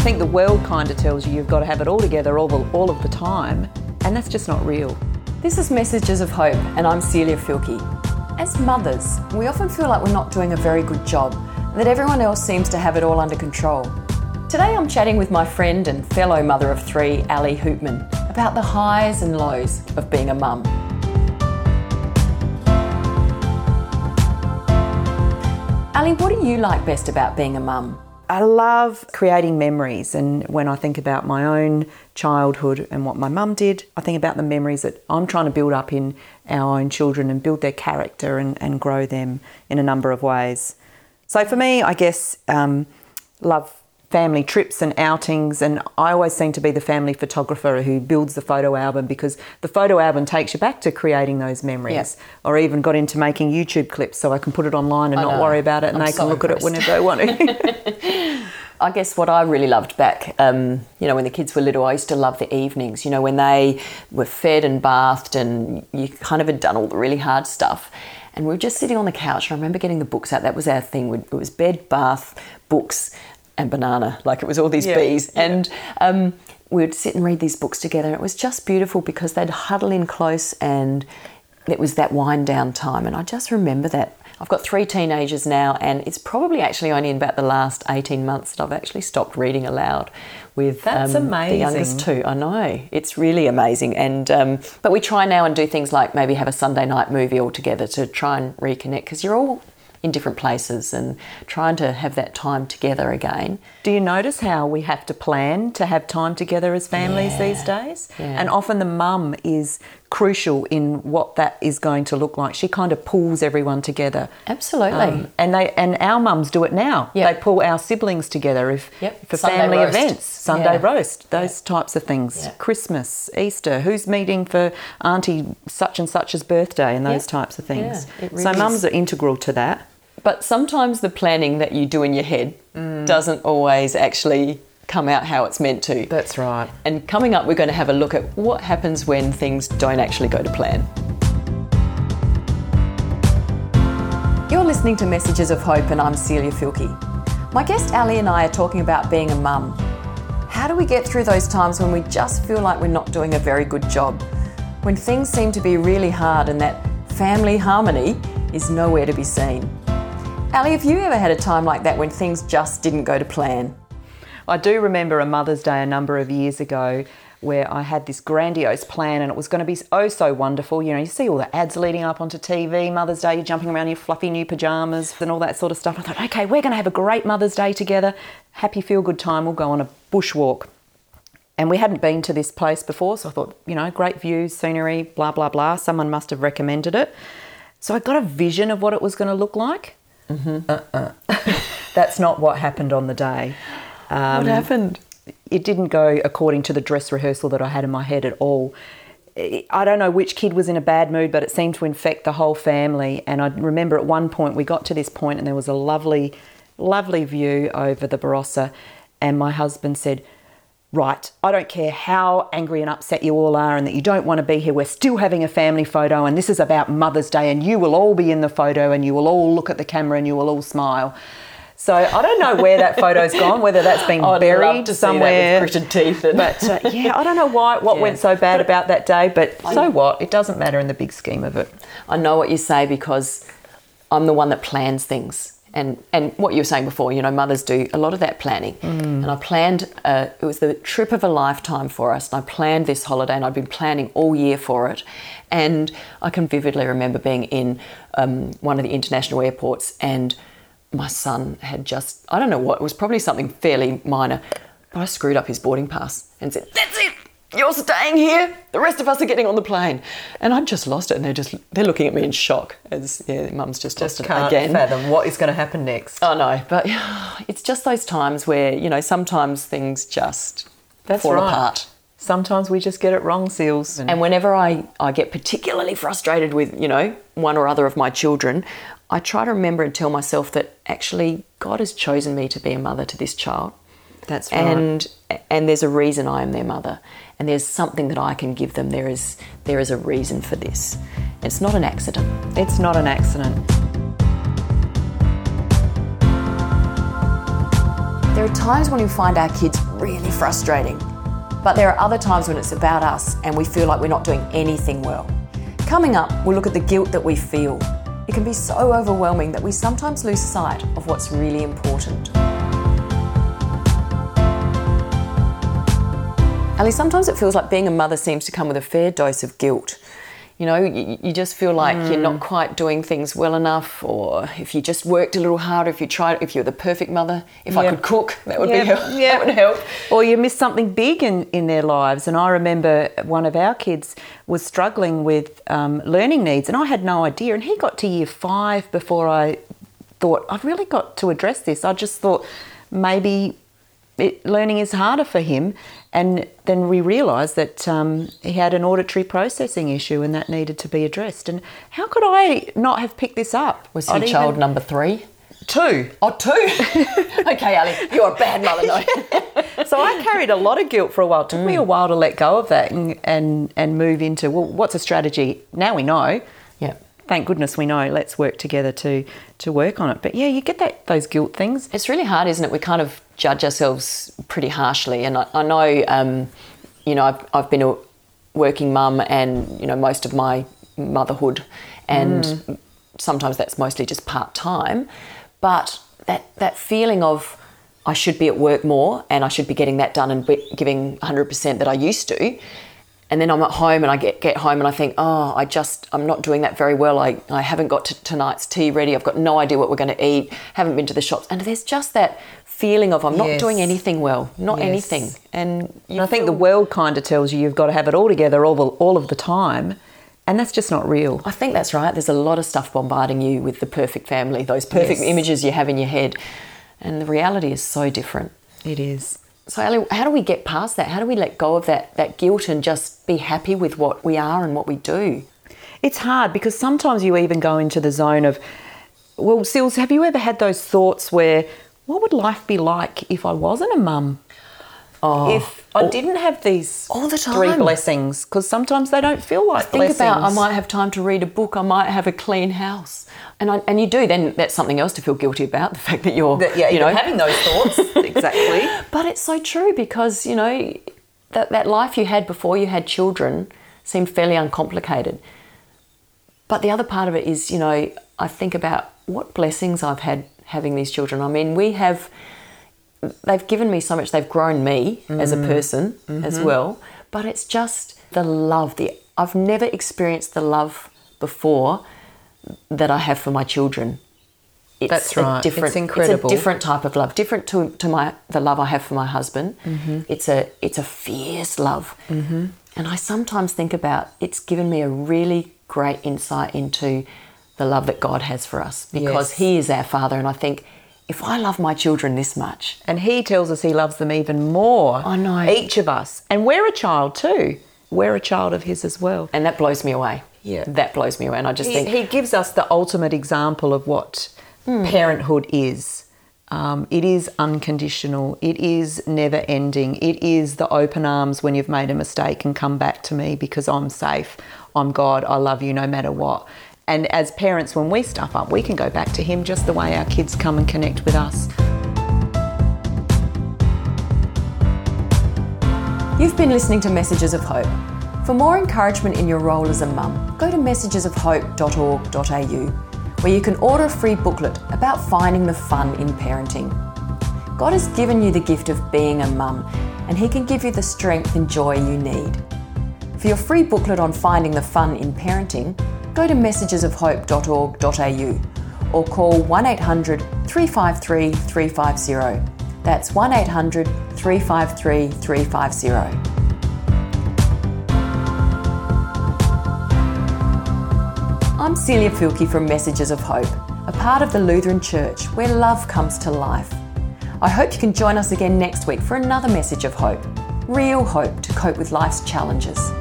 I think the world kind of tells you you've got to have it all together all, the, all of the time, and that's just not real. This is Messages of Hope, and I'm Celia Filkey. As mothers, we often feel like we're not doing a very good job, that everyone else seems to have it all under control. Today I'm chatting with my friend and fellow mother of three, Ali Hoopmann, about the highs and lows of being a mum. Ali, what do you like best about being a mum? I love creating memories, and when I think about my own childhood and what my mum did, I think about the memories that I'm trying to build up in our own children and build their character and, and grow them in a number of ways. So for me, I guess um, love family trips and outings and I always seem to be the family photographer who builds the photo album because the photo album takes you back to creating those memories or even got into making YouTube clips so I can put it online and I not know. worry about it and I'm they so can look at it whenever they want to. I guess what I really loved back, um, you know, when the kids were little, I used to love the evenings, you know, when they were fed and bathed and you kind of had done all the really hard stuff. And we were just sitting on the couch. And I remember getting the books out. That was our thing. It was bed, bath, books, and banana. Like it was all these Yeah, bees. yeah. And um, we would sit and read these books together. And it was just beautiful because they'd huddle in close and it was that wind down time. And I just remember that. I've got three teenagers now, and it's probably actually only in about the last 18 months that I've actually stopped reading aloud with That's um, the youngest two. I know. It's really amazing. And um, But we try now and do things like maybe have a Sunday night movie all together to try and reconnect because you're all in different places and trying to have that time together again. Do you notice how we have to plan to have time together as families Yeah. these days? Yeah. And often the mum is crucial in what that is going to look like. She kind of pulls everyone together. Absolutely. Um, and they and our mums do it now. Yep. They pull our siblings together if Yep. for Sunday family roast. events, Sunday Yeah. roast, those types of things. Christmas, Easter, who's meeting for auntie such and such's birthday and those types of things. It so mums are integral to that. But sometimes the planning that you do in your head mm. doesn't always actually come out how it's meant to. That's right. And coming up, we're going to have a look at what happens when things don't actually go to plan. You're listening to Messages of Hope, and I'm Celia Filkey. My guest Ali and I are talking about being a mum. How do we get through those times when we just feel like we're not doing a very good job? When things seem to be really hard and that family harmony is nowhere to be seen? Ali, have you ever had a time like that when things just didn't go to plan? I do remember a Mother's Day a number of years ago where I had this grandiose plan and it was going to be oh so wonderful. You know, you see all the ads leading up onto TV, Mother's Day, you're jumping around in your fluffy new pajamas and all that sort of stuff. I thought, okay, we're going to have a great Mother's Day together. Happy, feel good time. We'll go on a bushwalk. And we hadn't been to this place before, so I thought, you know, great views, scenery, blah, blah, blah. Someone must have recommended it. So I got a vision of what it was going to look like. Uh-uh. That's not what happened on the day. Um, what happened? it didn't go according to the dress rehearsal that I had in my head at all. I don't know which kid was in a bad mood, but it seemed to infect the whole family. And I remember at one point we got to this point and there was a lovely, lovely view over the Barossa. And my husband said, Right, I don't care how angry and upset you all are and that you don't want to be here. We're still having a family photo, and this is about Mother's Day, and you will all be in the photo and you will all look at the camera and you will all smile. So I don't know where that photo's gone, whether that's been I'd buried to somewhere. see that with gritted teeth. And But uh, yeah, I don't know why what Yeah. went so bad about that day, but so what? It doesn't matter in the big scheme of it. I know what you say because I'm the one that plans things. And, and what you were saying before, you know, mothers do a lot of that planning. And I planned, uh, it was the trip of a lifetime for us. And I planned this holiday and I'd been planning all year for it. And I can vividly remember being in um, one of the international airports and my son had just, I don't know what, it was probably something fairly minor, but I screwed up his boarding pass and said, That's you're staying here. The rest of us are getting on the plane. And I'd just lost it and they're just, they're looking at me in shock as, yeah, mum's just, lost it again. fathom what is going to happen next. I know, but it's just those times where, you know, sometimes things just That's fall right. apart. Sometimes we just get it wrong, Seals. And whenever I, I get particularly frustrated with, you know, one or other of my children, I try to remember and tell myself that actually God has chosen me to be a mother to this child. That's right. And and there's a reason I am their mother. And there's something that I can give them. There is there is a reason for this. It's not an accident. it's not an accident. There are times when we find our kids really frustrating, but there are other times when it's about us and we feel like we're not doing anything well. Coming up, we'll look at the guilt that we feel. It can be so overwhelming that we sometimes lose sight of what's really important. Ali, sometimes it feels like being a mother seems to come with a fair dose of guilt. You know, you, you just feel like mm. you're not quite doing things well enough, or if you just worked a little harder, if you tried, if you're the perfect mother, if I could cook, that would be help. Yeah. That would help. Or you miss something big in, in their lives. And I remember one of our kids was struggling with um, learning needs, and I had no idea. And he got to year five before I thought I've really got to address this. I just thought maybe it, learning is harder for him. And then we realised that um, he had an auditory processing issue and that needed to be addressed. And how could I not have picked this up? Was he child even... number three? Two. Oh, two. okay, Ali, you're a bad mother, no. so I carried a lot of guilt for a while. It took mm. me a while to let go of that and, and, and move into, well, what's a strategy? Now we know. Yeah thank goodness we know. Let's work together to to work on it. But yeah, you get that those guilt things. It's really hard, isn't it? We kind of judge ourselves pretty harshly, and I, I know, um, you know, I've, I've been a working mum, and you know, most of my motherhood, and mm. sometimes that's mostly just part time, but that that feeling of I should be at work more and I should be getting that done and giving 100% that I used to and then I'm at home and I get, get home and I think, oh, I just, I'm not doing that very well. I, I haven't got to tonight's tea ready. I've got no idea what we're going to eat. Haven't been to the shops. And there's just that feeling of I'm not yes. doing anything well, not yes. anything. And, and I think the world kind of tells you you've got to have it all together all, the, all of the time. And that's just not real. I think that's right. There's a lot of stuff bombarding you with the perfect family, those perfect yes. images you have in your head. And the reality is so different. It is. So, Ali, how do we get past that? How do we let go of that, that guilt and just be happy with what we are and what we do? It's hard because sometimes you even go into the zone of, well, Sils, have you ever had those thoughts where, what would life be like if I wasn't a mum? Oh, if I oh. didn't have these all the time. three blessings, because sometimes they don't feel like Think blessings. about I might have time to read a book, I might have a clean house, and I, and you do. Then that's something else to feel guilty about the fact that you're that, yeah you know having those thoughts exactly. But it's so true because you know that that life you had before you had children seemed fairly uncomplicated. But the other part of it is you know I think about what blessings I've had having these children. I mean we have they've given me so much. They've grown me mm. as a mm. person mm-hmm. as well. But it's just the love. The I've never experienced the love before that I have for my children. It's That's right. Different, it's incredible. It's a different type of love, different to, to my the love I have for my husband. Mm-hmm. It's a it's a fierce love, mm-hmm. and I sometimes think about it's given me a really great insight into the love that God has for us because yes. He is our Father, and I think if I love my children this much. And he tells us he loves them even more. I know. Each of us. And we're a child too. We're a child of his as well. And that blows me away. Yeah. That blows me away. And I just he, think. He gives us the ultimate example of what mm. parenthood is. Um, it is unconditional. It is never ending. It is the open arms when you've made a mistake and come back to me because I'm safe. I'm God. I love you no matter what. And as parents, when we stuff up, we can go back to Him just the way our kids come and connect with us. You've been listening to Messages of Hope. For more encouragement in your role as a mum, go to messagesofhope.org.au, where you can order a free booklet about finding the fun in parenting. God has given you the gift of being a mum, and He can give you the strength and joy you need. For your free booklet on finding the fun in parenting, go to messagesofhope.org.au or call 1800 353 350. That's 1800 353 350. I'm Celia Filkey from Messages of Hope, a part of the Lutheran Church where love comes to life. I hope you can join us again next week for another message of hope, real hope to cope with life's challenges.